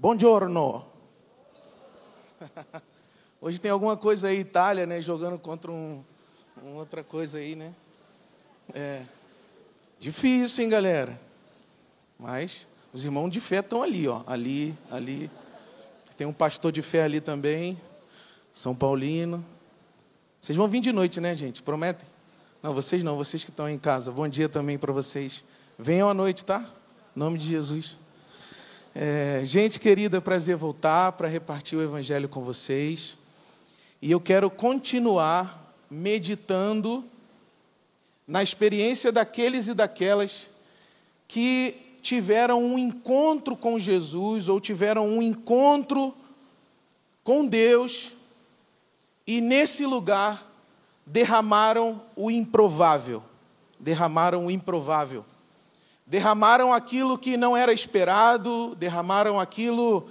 Buongiorno. Hoje tem alguma coisa aí, Itália, né? Jogando contra um outra coisa aí, né? É. Difícil, hein, galera? Mas os irmãos de fé estão ali, ó. Ali, ali. Tem um pastor de fé ali também. São Paulino. Vocês vão vir de noite, né, gente? Prometem? Não, vocês não, vocês que estão em casa. Bom dia também para vocês. Venham à noite, tá? Em nome de Jesus. É, gente querida, prazer voltar para repartir o Evangelho com vocês. E eu quero continuar meditando na experiência daqueles e daquelas que tiveram um encontro com Jesus ou tiveram um encontro com Deus e nesse lugar derramaram o improvável. Derramaram o improvável derramaram aquilo que não era esperado, derramaram aquilo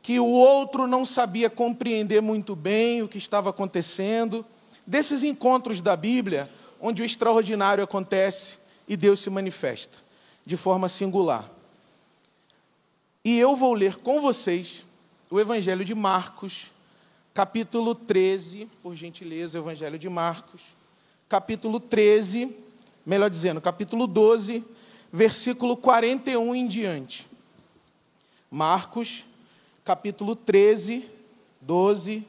que o outro não sabia compreender muito bem o que estava acontecendo. Desses encontros da Bíblia, onde o extraordinário acontece e Deus se manifesta de forma singular. E eu vou ler com vocês o Evangelho de Marcos, capítulo 13, por gentileza, o Evangelho de Marcos, capítulo 13, melhor dizendo, capítulo 12, versículo 41 em diante. Marcos, capítulo 13, 12,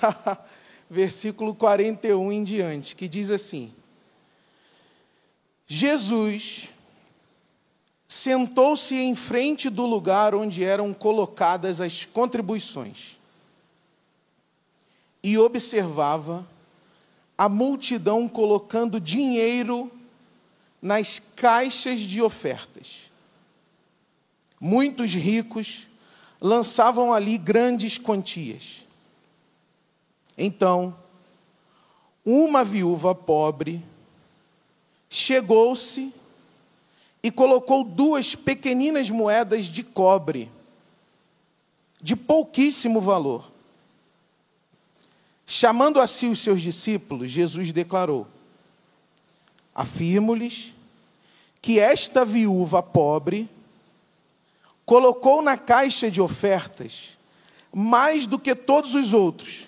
versículo 41 em diante, que diz assim: Jesus sentou-se em frente do lugar onde eram colocadas as contribuições e observava a multidão colocando dinheiro nas caixas de ofertas. Muitos ricos lançavam ali grandes quantias. Então, uma viúva pobre chegou-se e colocou duas pequeninas moedas de cobre, de pouquíssimo valor. Chamando a si os seus discípulos, Jesus declarou: Afirmo-lhes que esta viúva pobre colocou na caixa de ofertas mais do que todos os outros.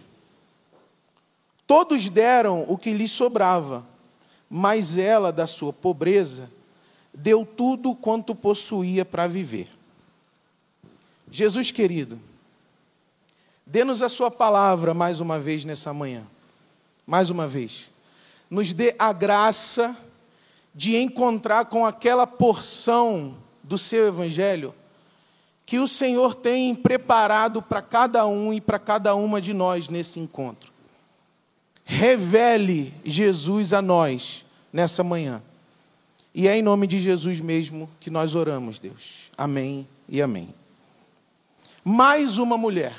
Todos deram o que lhes sobrava, mas ela, da sua pobreza, deu tudo quanto possuía para viver. Jesus querido, dê-nos a Sua palavra mais uma vez nessa manhã. Mais uma vez nos dê a graça de encontrar com aquela porção do seu evangelho que o Senhor tem preparado para cada um e para cada uma de nós nesse encontro. Revele Jesus a nós nessa manhã. E é em nome de Jesus mesmo que nós oramos, Deus. Amém e amém. Mais uma mulher.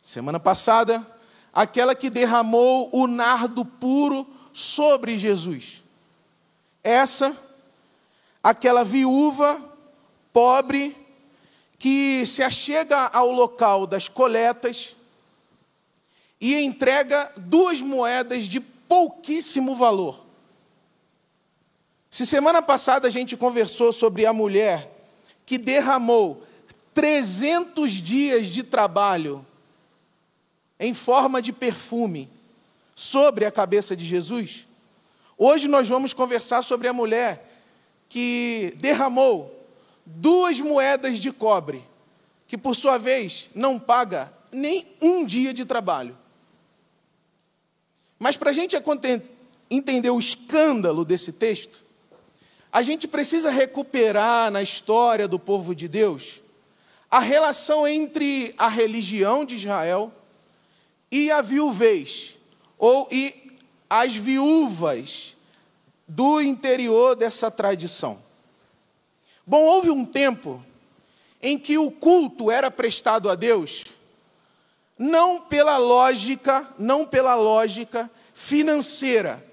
Semana passada, aquela que derramou o nardo puro sobre Jesus. Essa, aquela viúva pobre que se achega ao local das coletas e entrega duas moedas de pouquíssimo valor. Se semana passada a gente conversou sobre a mulher que derramou 300 dias de trabalho em forma de perfume sobre a cabeça de Jesus, hoje nós vamos conversar sobre a mulher que derramou duas moedas de cobre, que por sua vez não paga nem um dia de trabalho. Mas para a gente entender o escândalo desse texto, a gente precisa recuperar na história do povo de Deus a relação entre a religião de Israel e a viuvez, ou e as viúvas do interior dessa tradição. Bom, houve um tempo em que o culto era prestado a Deus não pela lógica, não pela lógica financeira,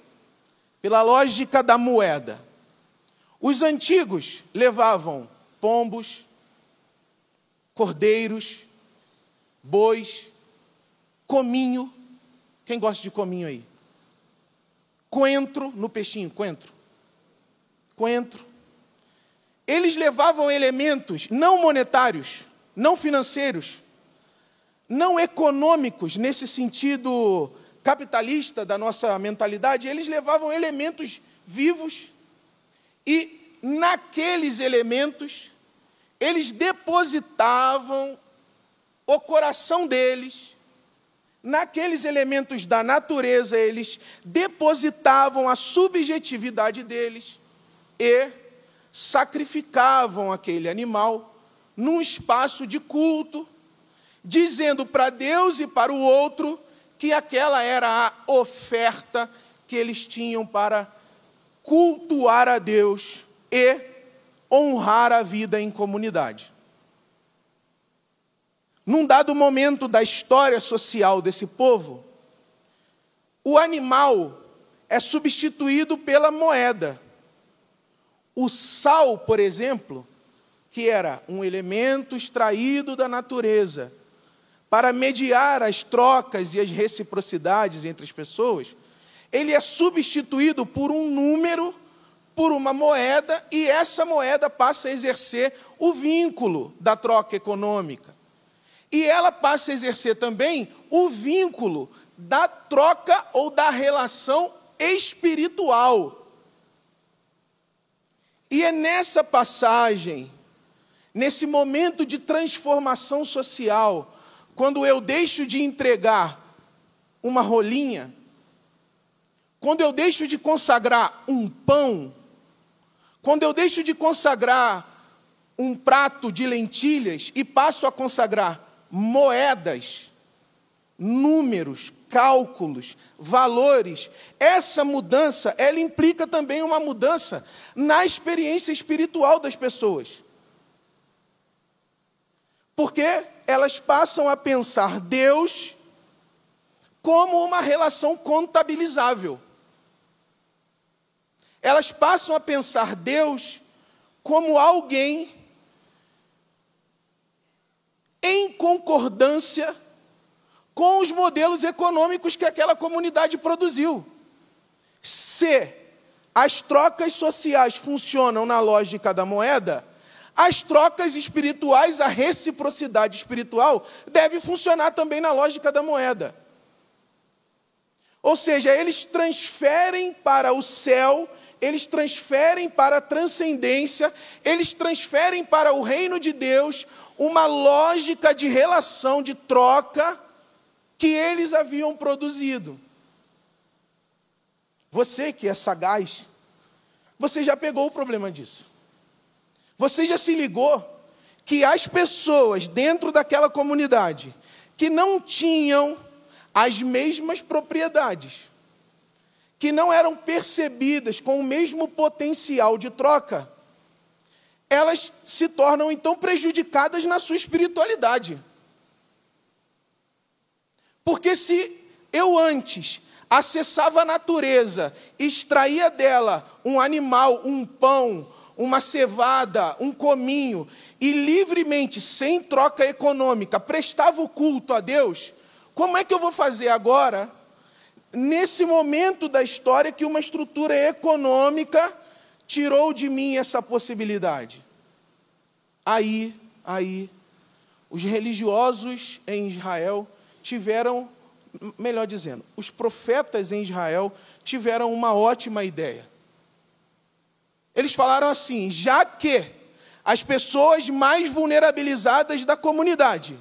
pela lógica da moeda. Os antigos levavam pombos, cordeiros, bois, cominho. Quem gosta de cominho aí? Coentro no peixinho, coentro. Coentro. Eles levavam elementos não monetários, não financeiros, não econômicos, nesse sentido capitalista da nossa mentalidade, eles levavam elementos vivos e naqueles elementos eles depositavam o coração deles, naqueles elementos da natureza, eles depositavam a subjetividade deles e sacrificavam aquele animal num espaço de culto, dizendo para Deus e para o outro que aquela era a oferta que eles tinham para cultuar a Deus e honrar a vida em comunidade. Num dado momento da história social desse povo, o animal é substituído pela moeda. O sal, por exemplo, que era um elemento extraído da natureza para mediar as trocas e as reciprocidades entre as pessoas, ele é substituído por um número, por uma moeda, e essa moeda passa a exercer o vínculo da troca econômica. E ela passa a exercer também o vínculo da troca ou da relação espiritual. E é nessa passagem, nesse momento de transformação social, quando eu deixo de entregar uma rolinha, quando eu deixo de consagrar um pão, quando eu deixo de consagrar um prato de lentilhas e passo a consagrar moedas, números, cálculos, valores. Essa mudança, ela implica também uma mudança na experiência espiritual das pessoas. Porque elas passam a pensar Deus como uma relação contabilizável. Elas passam a pensar Deus como alguém em concordância com os modelos econômicos que aquela comunidade produziu. Se as trocas sociais funcionam na lógica da moeda, as trocas espirituais, a reciprocidade espiritual, deve funcionar também na lógica da moeda. Ou seja, eles transferem para o céu, eles transferem para a transcendência, eles transferem para o reino de Deus uma lógica de relação, de troca, que eles haviam produzido. Você que é sagaz, você já pegou o problema disso. Você já se ligou que as pessoas dentro daquela comunidade que não tinham as mesmas propriedades, que não eram percebidas com o mesmo potencial de troca, elas se tornam então prejudicadas na sua espiritualidade. Porque se eu antes acessava a natureza, extraía dela um animal, um pão, uma cevada, um cominho, e livremente, sem troca econômica, prestava o culto a Deus, como é que eu vou fazer agora, nesse momento da história que uma estrutura econômica tirou de mim essa possibilidade. Aí, aí, os religiosos em Israel tiveram, melhor dizendo, os profetas em Israel tiveram uma ótima ideia. Eles falaram assim: já que as pessoas mais vulnerabilizadas da comunidade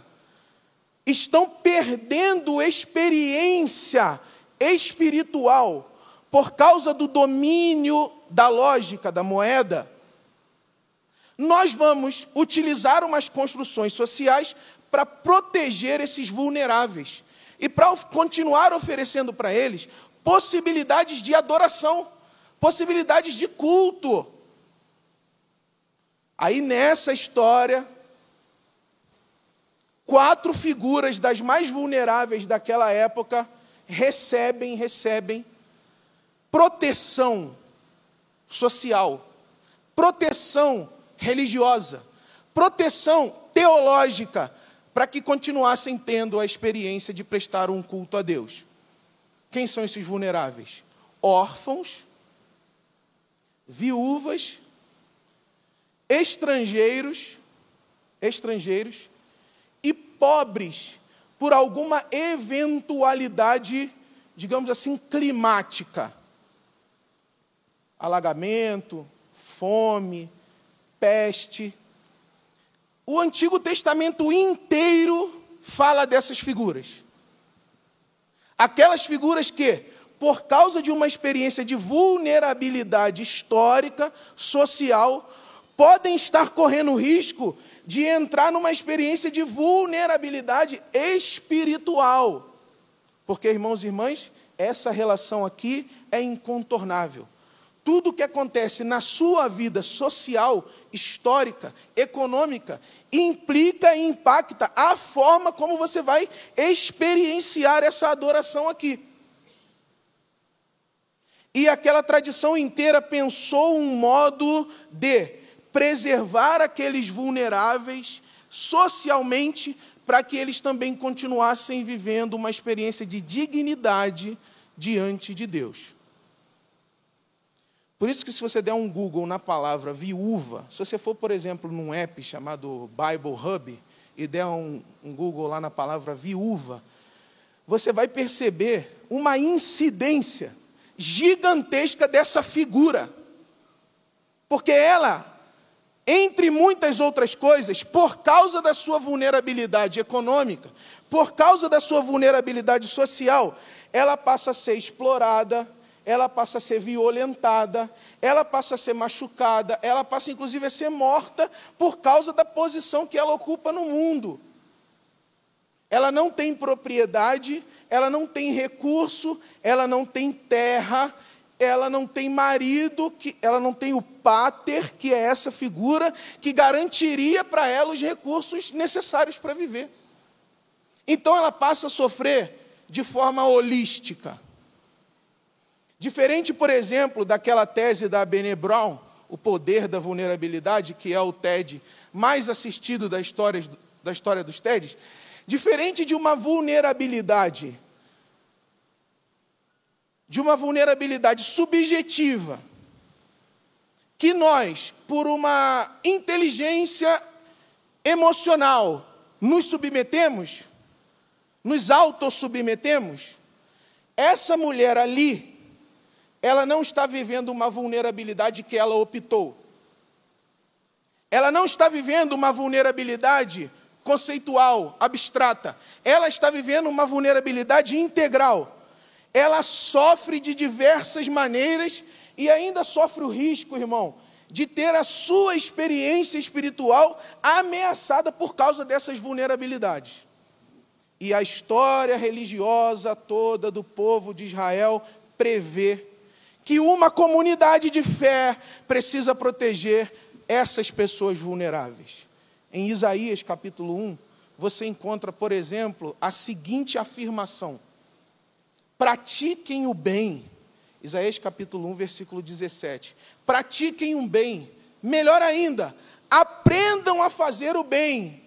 estão perdendo experiência espiritual por causa do domínio da lógica da moeda, nós vamos utilizar umas construções sociais para proteger esses vulneráveis e para continuar oferecendo para eles possibilidades de adoração, possibilidades de culto. Aí nessa história, quatro figuras das mais vulneráveis daquela época recebem, recebem proteção social, proteção religiosa, proteção teológica, para que continuassem tendo a experiência de prestar um culto a Deus. Quem são esses vulneráveis? Órfãos, viúvas, estrangeiros, estrangeiros pobres por alguma eventualidade, digamos assim, climática. Alagamento, fome, peste. O Antigo Testamento inteiro fala dessas figuras. Aquelas figuras que, por causa de uma experiência de vulnerabilidade histórica, social, podem estar correndo risco de entrar numa experiência de vulnerabilidade espiritual. Porque, irmãos e irmãs, essa relação aqui é incontornável. Tudo que acontece na sua vida social, histórica, econômica, implica e impacta a forma como você vai experienciar essa adoração aqui. E aquela tradição inteira pensou um modo de preservar aqueles vulneráveis socialmente, para que eles também continuassem vivendo uma experiência de dignidade diante de Deus. Por isso que se você der um Google na palavra viúva, se você for, por exemplo, num app chamado Bible Hub e der um, um Google lá na palavra viúva, você vai perceber uma incidência gigantesca dessa figura. Porque ela entre muitas outras coisas, por causa da sua vulnerabilidade econômica, por causa da sua vulnerabilidade social, ela passa a ser explorada, ela passa a ser violentada, ela passa a ser machucada, ela passa inclusive a ser morta por causa da posição que ela ocupa no mundo. Ela não tem propriedade, ela não tem recurso, ela não tem terra, ela não tem marido, que ela não tem o pater, que é essa figura que garantiria para ela os recursos necessários para viver. Então ela passa a sofrer de forma holística. Diferente, por exemplo, daquela tese da Bene Brown, o poder da vulnerabilidade, que é o TED mais assistido da história, da história dos TEDs, diferente de uma vulnerabilidade de uma vulnerabilidade subjetiva, que nós, por uma inteligência emocional, nos submetemos, nos autossubmetemos, essa mulher ali, ela não está vivendo uma vulnerabilidade que ela optou. Ela não está vivendo uma vulnerabilidade conceitual, abstrata. Ela está vivendo uma vulnerabilidade integral ela sofre de diversas maneiras e ainda sofre o risco, irmão, de ter a sua experiência espiritual ameaçada por causa dessas vulnerabilidades. E a história religiosa toda do povo de Israel prevê que uma comunidade de fé precisa proteger essas pessoas vulneráveis. Em Isaías capítulo 1, você encontra, por exemplo, a seguinte afirmação: pratiquem o bem. Isaías capítulo 1, versículo 17. Pratiquem o um bem. Melhor ainda, aprendam a fazer o bem.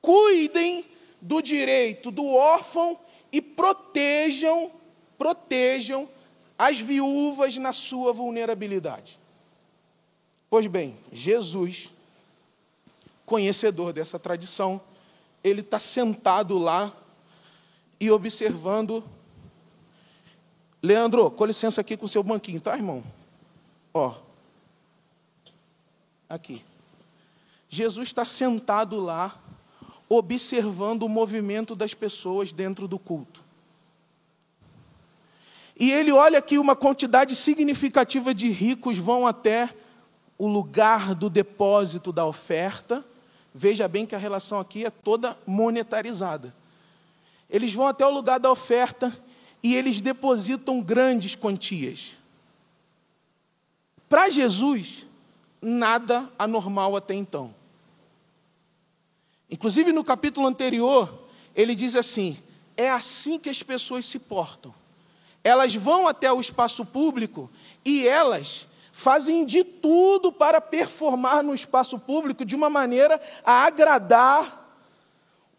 Cuidem do direito do órfão e protejam, protejam as viúvas na sua vulnerabilidade. Pois bem, Jesus, conhecedor dessa tradição, ele está sentado lá e observando Leandro, com licença aqui com o seu banquinho, tá, irmão? Ó. Aqui. Jesus está sentado lá, observando o movimento das pessoas dentro do culto. E ele olha que uma quantidade significativa de ricos vão até o lugar do depósito da oferta. Veja bem que a relação aqui é toda monetarizada. Eles vão até o lugar da oferta e eles depositam grandes quantias. Para Jesus, nada anormal até então. Inclusive no capítulo anterior, ele diz assim: é assim que as pessoas se portam. Elas vão até o espaço público e elas fazem de tudo para performar no espaço público de uma maneira a agradar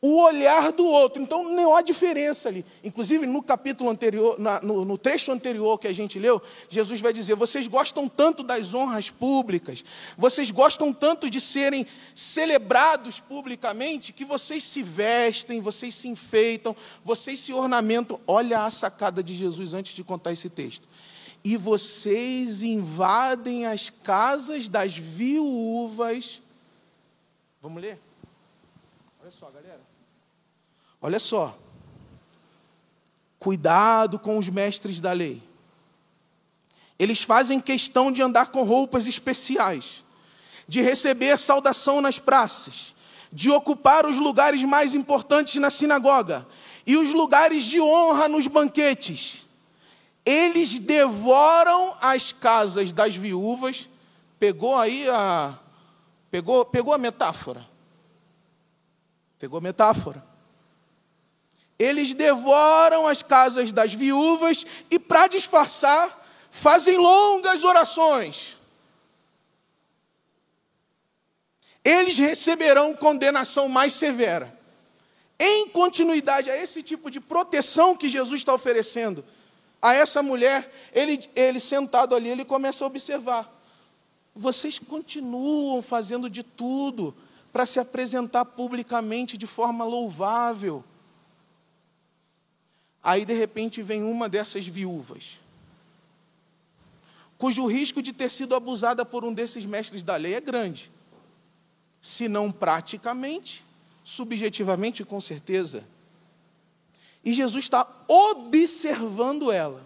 o olhar do outro. Então não há diferença ali. Inclusive no capítulo anterior, na, no, no, trecho anterior que a gente leu, Jesus vai dizer: vocês gostam tanto das honras públicas, vocês gostam tanto de serem celebrados publicamente, que vocês se vestem, vocês se enfeitam, vocês se ornamentam. Olha a sacada de Jesus antes de contar esse texto. E vocês invadem as casas das viúvas. Vamos ler? Olha só, galera. Olha só. Cuidado com os mestres da lei. Eles fazem questão de andar com roupas especiais, de receber saudação nas praças, de ocupar os lugares mais importantes na sinagoga e os lugares de honra nos banquetes. Eles devoram as casas das viúvas. Pegou aí a pegou, pegou a metáfora. Pegou a metáfora. Eles devoram as casas das viúvas e, para disfarçar, fazem longas orações. Eles receberão condenação mais severa. Em continuidade a esse tipo de proteção que Jesus está oferecendo a essa mulher, ele, ele sentado ali, ele começa a observar. Vocês continuam fazendo de tudo para se apresentar publicamente de forma louvável Aí, de repente, vem uma dessas viúvas, cujo risco de ter sido abusada por um desses mestres da lei é grande. Se não praticamente, subjetivamente, com certeza. E Jesus está observando ela.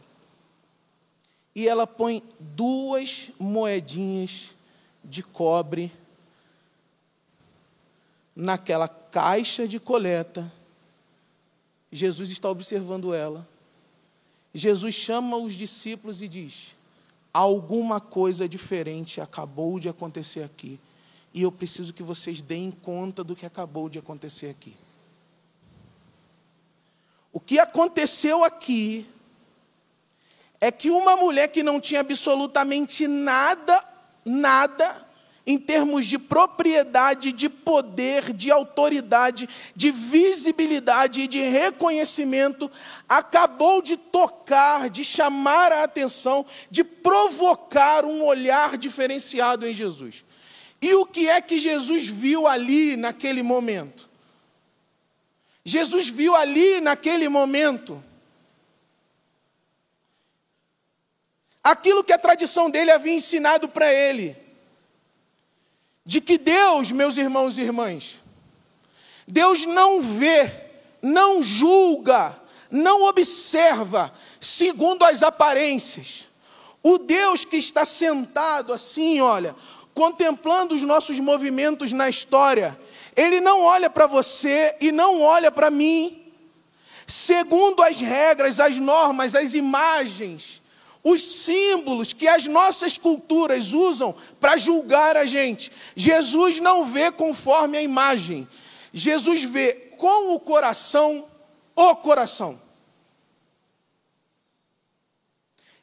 E ela põe duas moedinhas de cobre naquela caixa de coleta Jesus está observando ela. Jesus chama os discípulos e diz: Alguma coisa diferente acabou de acontecer aqui. E eu preciso que vocês deem conta do que acabou de acontecer aqui. O que aconteceu aqui é que uma mulher que não tinha absolutamente nada, nada, em termos de propriedade, de poder, de autoridade, de visibilidade e de reconhecimento, acabou de tocar, de chamar a atenção, de provocar um olhar diferenciado em Jesus. E o que é que Jesus viu ali naquele momento? Jesus viu ali naquele momento aquilo que a tradição dele havia ensinado para ele de que Deus, meus irmãos e irmãs, Deus não vê, não julga, não observa segundo as aparências. O Deus que está sentado assim, olha, contemplando os nossos movimentos na história, ele não olha para você e não olha para mim segundo as regras, as normas, as imagens os símbolos que as nossas culturas usam para julgar a gente. Jesus não vê conforme a imagem, Jesus vê com o coração o coração.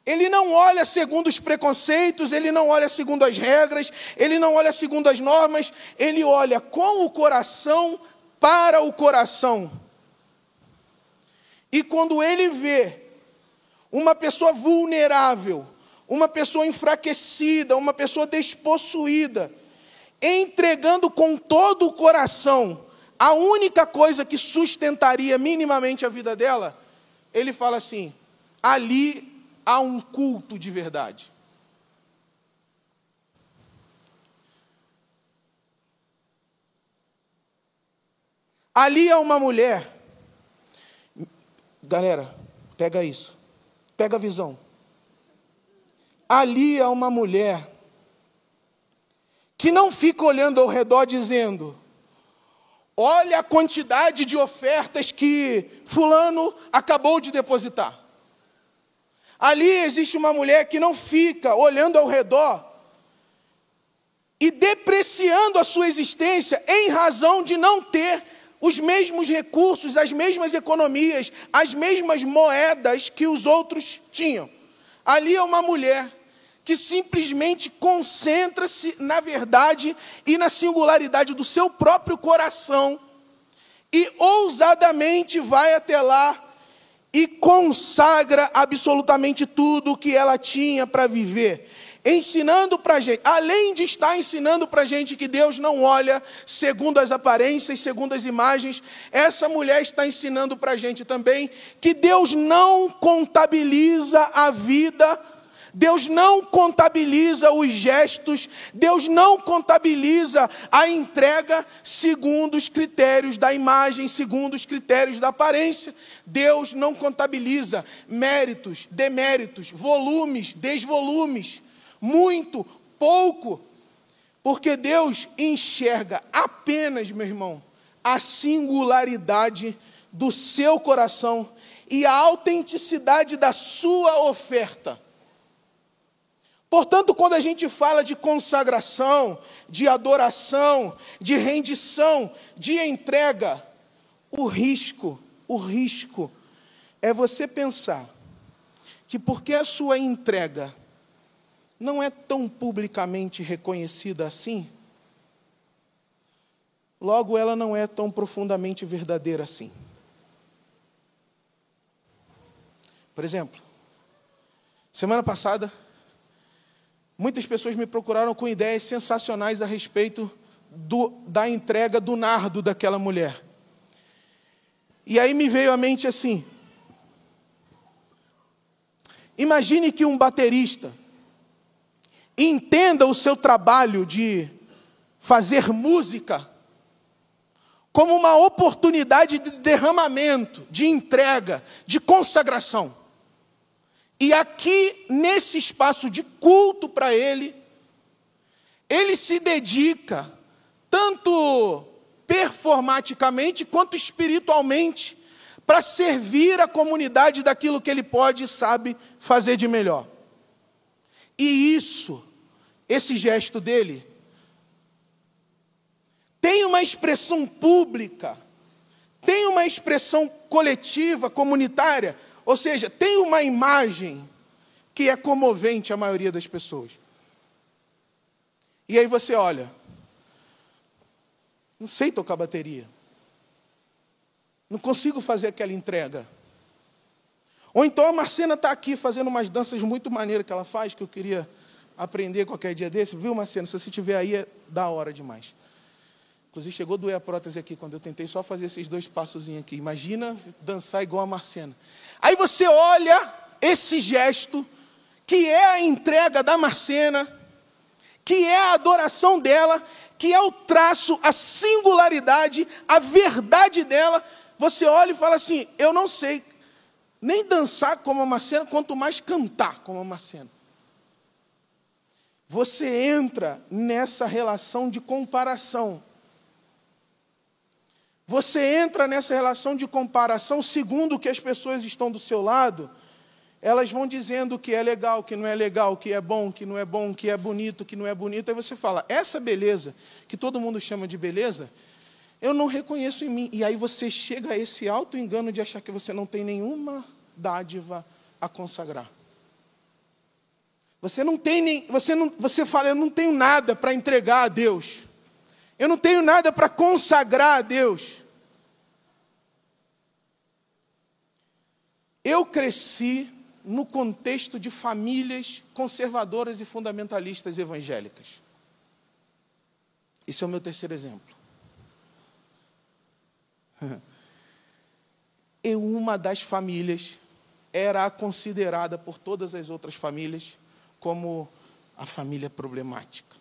Ele não olha segundo os preconceitos, ele não olha segundo as regras, ele não olha segundo as normas, ele olha com o coração para o coração. E quando ele vê uma pessoa vulnerável, uma pessoa enfraquecida, uma pessoa despossuída, entregando com todo o coração a única coisa que sustentaria minimamente a vida dela, ele fala assim: ali há um culto de verdade. Ali há uma mulher. Galera, pega isso. Pega a visão. Ali há uma mulher que não fica olhando ao redor dizendo: Olha a quantidade de ofertas que Fulano acabou de depositar. Ali existe uma mulher que não fica olhando ao redor e depreciando a sua existência em razão de não ter os mesmos recursos, as mesmas economias, as mesmas moedas que os outros tinham. Ali é uma mulher que simplesmente concentra-se na verdade e na singularidade do seu próprio coração e ousadamente vai até lá e consagra absolutamente tudo o que ela tinha para viver ensinando para a gente, além de estar ensinando para a gente que Deus não olha segundo as aparências, segundo as imagens, essa mulher está ensinando para a gente também que Deus não contabiliza a vida, Deus não contabiliza os gestos, Deus não contabiliza a entrega segundo os critérios da imagem, segundo os critérios da aparência. Deus não contabiliza méritos, deméritos, volumes, desvolumes muito, pouco, porque Deus enxerga apenas, meu irmão, a singularidade do seu coração e a autenticidade da sua oferta. Portanto, quando a gente fala de consagração, de adoração, de rendição, de entrega, o risco, o risco é você pensar que porque a sua entrega não é tão publicamente reconhecida assim, logo ela não é tão profundamente verdadeira assim. Por exemplo, semana passada, muitas pessoas me procuraram com ideias sensacionais a respeito do, da entrega do nardo daquela mulher. E aí me veio à mente assim: imagine que um baterista, entenda o seu trabalho de fazer música como uma oportunidade de derramamento, de entrega, de consagração. E aqui, nesse espaço de culto para ele, ele se dedica, tanto performaticamente quanto espiritualmente, para servir a comunidade daquilo que ele pode e sabe fazer de melhor. E isso esse gesto dele tem uma expressão pública, tem uma expressão coletiva, comunitária, ou seja, tem uma imagem que é comovente à maioria das pessoas. E aí você olha, não sei tocar bateria, não consigo fazer aquela entrega. Ou então a Marcena está aqui fazendo umas danças muito maneiras que ela faz, que eu queria aprender qualquer dia desse, viu, Marcelo? Se você estiver aí, é da hora demais. Inclusive, chegou a doer a prótese aqui quando eu tentei só fazer esses dois passos aqui. Imagina dançar igual a Marcena. Aí você olha esse gesto, que é a entrega da Marcena, que é a adoração dela, que é o traço, a singularidade, a verdade dela. Você olha e fala assim: eu não sei nem dançar como a Marcena, quanto mais cantar como a Marcena você entra nessa relação de comparação. Você entra nessa relação de comparação segundo o que as pessoas estão do seu lado, elas vão dizendo o que é legal, o que não é legal, o que é bom, o que não é bom, o que é bonito, o que não é bonito. Aí você fala, essa beleza, que todo mundo chama de beleza, eu não reconheço em mim. E aí você chega a esse alto engano de achar que você não tem nenhuma dádiva a consagrar. Você não tem nem, você não, você fala, eu não tenho nada para entregar a Deus. Eu não tenho nada para consagrar a Deus. Eu cresci no contexto de famílias conservadoras e fundamentalistas evangélicas. Esse é o meu terceiro exemplo. E uma das famílias era considerada por todas as outras famílias como a família problemática.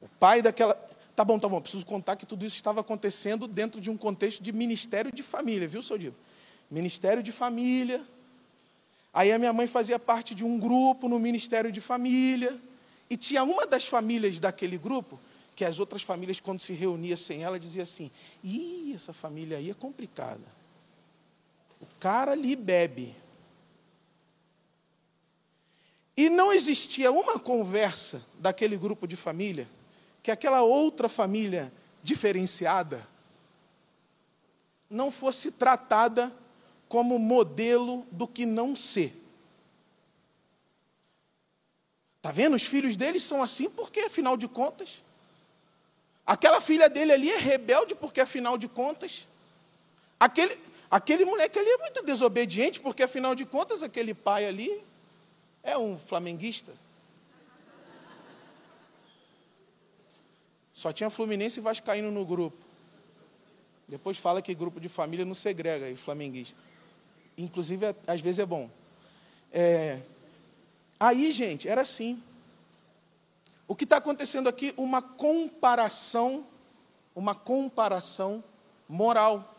O pai daquela. Tá bom, tá bom, preciso contar que tudo isso estava acontecendo dentro de um contexto de ministério de família, viu, seu Divo? Ministério de família. Aí a minha mãe fazia parte de um grupo no ministério de família. E tinha uma das famílias daquele grupo que as outras famílias, quando se reuniam sem ela, dizia assim: Ih, essa família aí é complicada. O cara ali bebe, e não existia uma conversa daquele grupo de família que aquela outra família diferenciada não fosse tratada como modelo do que não ser. Está vendo? Os filhos deles são assim porque, afinal de contas, Aquela filha dele ali é rebelde, porque afinal de contas, aquele, aquele moleque ali é muito desobediente, porque afinal de contas, aquele pai ali é um flamenguista. Só tinha Fluminense e Vascaíno no grupo. Depois fala que grupo de família não segrega e flamenguista. Inclusive, é, às vezes é bom. É... Aí, gente, era assim. O que está acontecendo aqui? Uma comparação, uma comparação moral,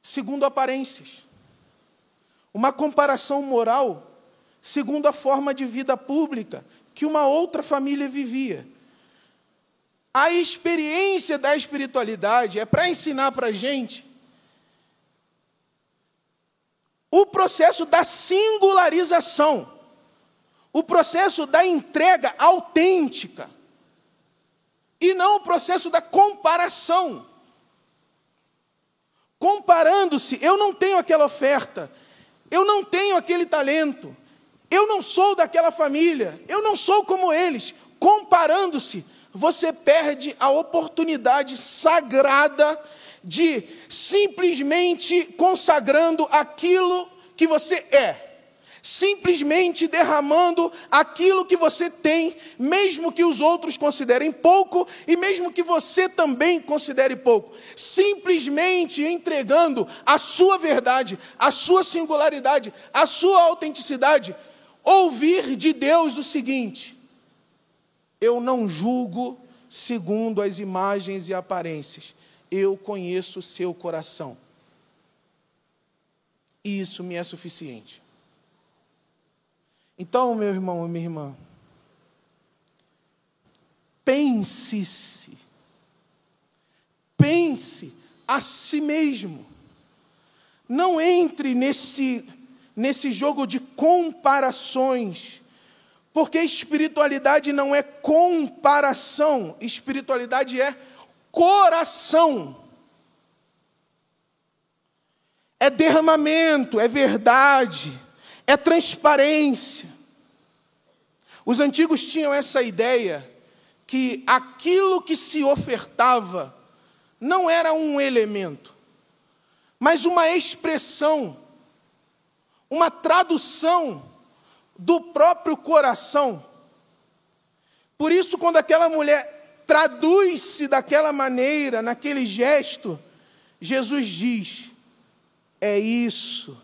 segundo aparências. Uma comparação moral segundo a forma de vida pública que uma outra família vivia. A experiência da espiritualidade é para ensinar para a gente o processo da singularização, o processo da entrega autêntica, e não o processo da comparação. Comparando-se, eu não tenho aquela oferta, eu não tenho aquele talento, eu não sou daquela família, eu não sou como eles. Comparando-se, você perde a oportunidade sagrada de simplesmente consagrando aquilo que você é, simplesmente derramando aquilo que você tem, mesmo que os outros considerem pouco e mesmo que você também considere pouco, simplesmente entregando a sua verdade, a sua singularidade, a sua autenticidade. Ouvir de Deus o seguinte: eu não julgo segundo as imagens e aparências. Eu conheço o seu coração. E isso me é suficiente. Então, meu irmão e minha irmã, pense-se, pense a si mesmo. Não entre nesse, nesse jogo de comparações porque espiritualidade não é comparação, espiritualidade é coração. É derramamento, é verdade, é transparência. Os antigos tinham essa ideia que aquilo que se ofertava não era um elemento, mas uma expressão, uma tradução do próprio coração. Por isso, quando aquela mulher traduz-se daquela maneira, naquele gesto, Jesus diz: é isso.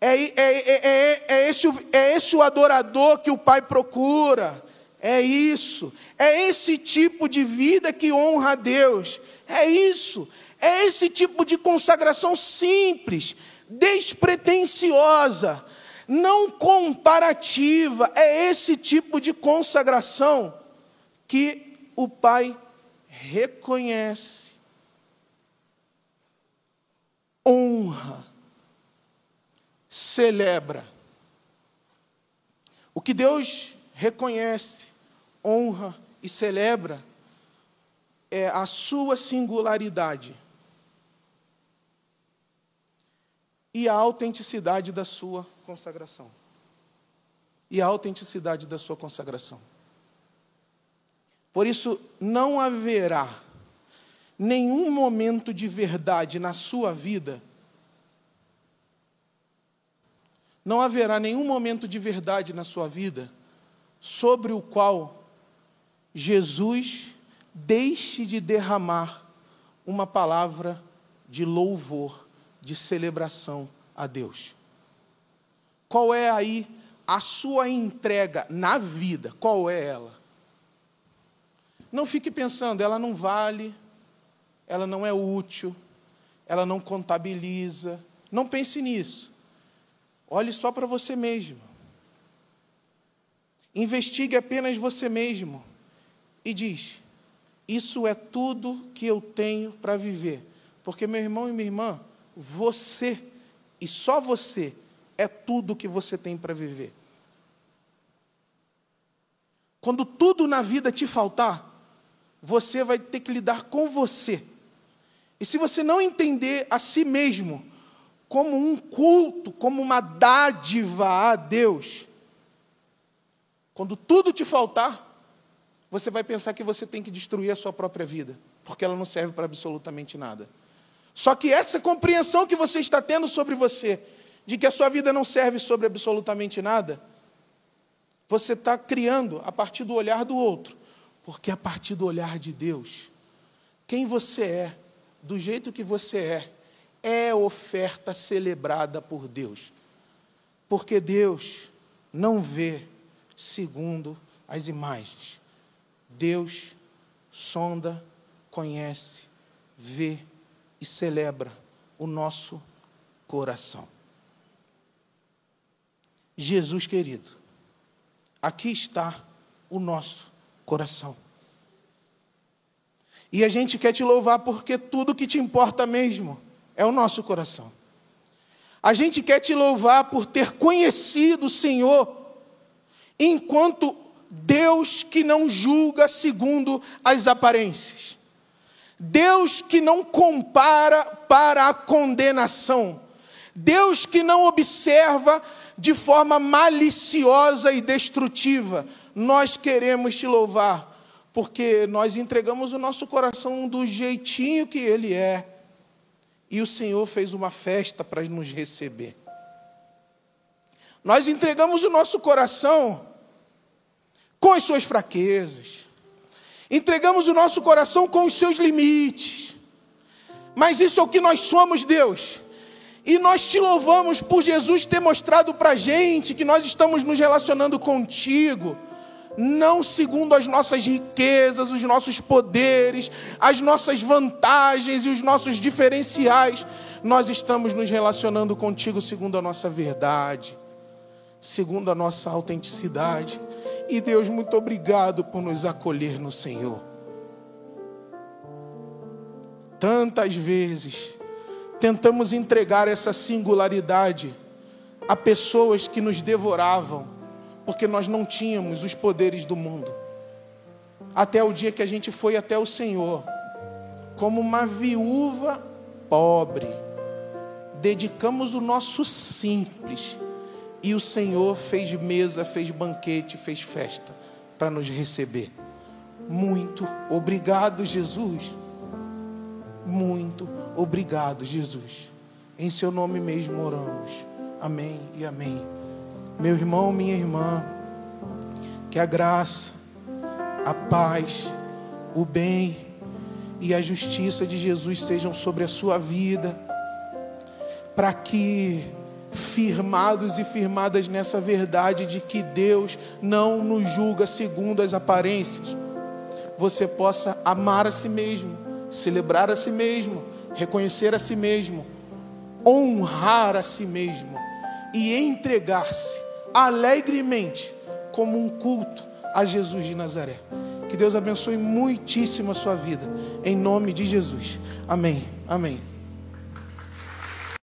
É, é, é, é, esse, é esse o adorador que o Pai procura. É isso. É esse tipo de vida que honra a Deus. É isso. É esse tipo de consagração simples, despretensiosa, não comparativa. É esse tipo de consagração que o Pai reconhece, honra, celebra. O que Deus reconhece, honra e celebra é a sua singularidade e a autenticidade da sua consagração. E a autenticidade da sua consagração. Por isso, não haverá nenhum momento de verdade na sua vida. Não haverá nenhum momento de verdade na sua vida sobre o qual Jesus deixe de derramar uma palavra de louvor de celebração a Deus. Qual é aí a sua entrega na vida? Qual é ela? Não fique pensando, ela não vale, ela não é útil, ela não contabiliza. Não pense nisso. Olhe só para você mesmo. Investigue apenas você mesmo e diz: Isso é tudo que eu tenho para viver. Porque, meu irmão e minha irmã, você, e só você, é tudo que você tem para viver. Quando tudo na vida te faltar, você vai ter que lidar com você. E se você não entender a si mesmo como um culto, como uma dádiva a Deus, quando tudo te faltar, você vai pensar que você tem que destruir a sua própria vida, porque ela não serve para absolutamente nada. Só que essa compreensão que você está tendo sobre você, de que a sua vida não serve sobre absolutamente nada, você está criando a partir do olhar do outro, porque a partir do olhar de Deus, quem você é, do jeito que você é, é oferta celebrada por Deus. Porque Deus não vê segundo as imagens. Deus sonda, conhece, vê e celebra o nosso coração. Jesus querido, aqui está o nosso coração. E a gente quer te louvar porque tudo que te importa mesmo é o nosso coração. A gente quer te louvar por ter conhecido o Senhor enquanto Deus que não julga segundo as aparências. Deus que não compara para a condenação. Deus que não observa de forma maliciosa e destrutiva. Nós queremos te louvar porque nós entregamos o nosso coração do jeitinho que ele é e o Senhor fez uma festa para nos receber. Nós entregamos o nosso coração com as suas fraquezas, entregamos o nosso coração com os seus limites, mas isso é o que nós somos, Deus. E nós te louvamos por Jesus ter mostrado para a gente que nós estamos nos relacionando contigo não segundo as nossas riquezas, os nossos poderes, as nossas vantagens e os nossos diferenciais. Nós estamos nos relacionando contigo segundo a nossa verdade, segundo a nossa autenticidade. E Deus, muito obrigado por nos acolher no Senhor. Tantas vezes tentamos entregar essa singularidade a pessoas que nos devoravam porque nós não tínhamos os poderes do mundo. Até o dia que a gente foi até o Senhor, como uma viúva pobre, dedicamos o nosso simples, e o Senhor fez mesa, fez banquete, fez festa para nos receber. Muito obrigado, Jesus. Muito obrigado, Jesus. Em seu nome mesmo oramos. Amém e amém. Meu irmão, minha irmã, que a graça, a paz, o bem e a justiça de Jesus sejam sobre a sua vida, para que, firmados e firmadas nessa verdade de que Deus não nos julga segundo as aparências, você possa amar a si mesmo, celebrar a si mesmo, reconhecer a si mesmo, honrar a si mesmo e entregar-se alegremente, como um culto a Jesus de Nazaré. Que Deus abençoe muitíssimo a sua vida, em nome de Jesus. Amém. Amém.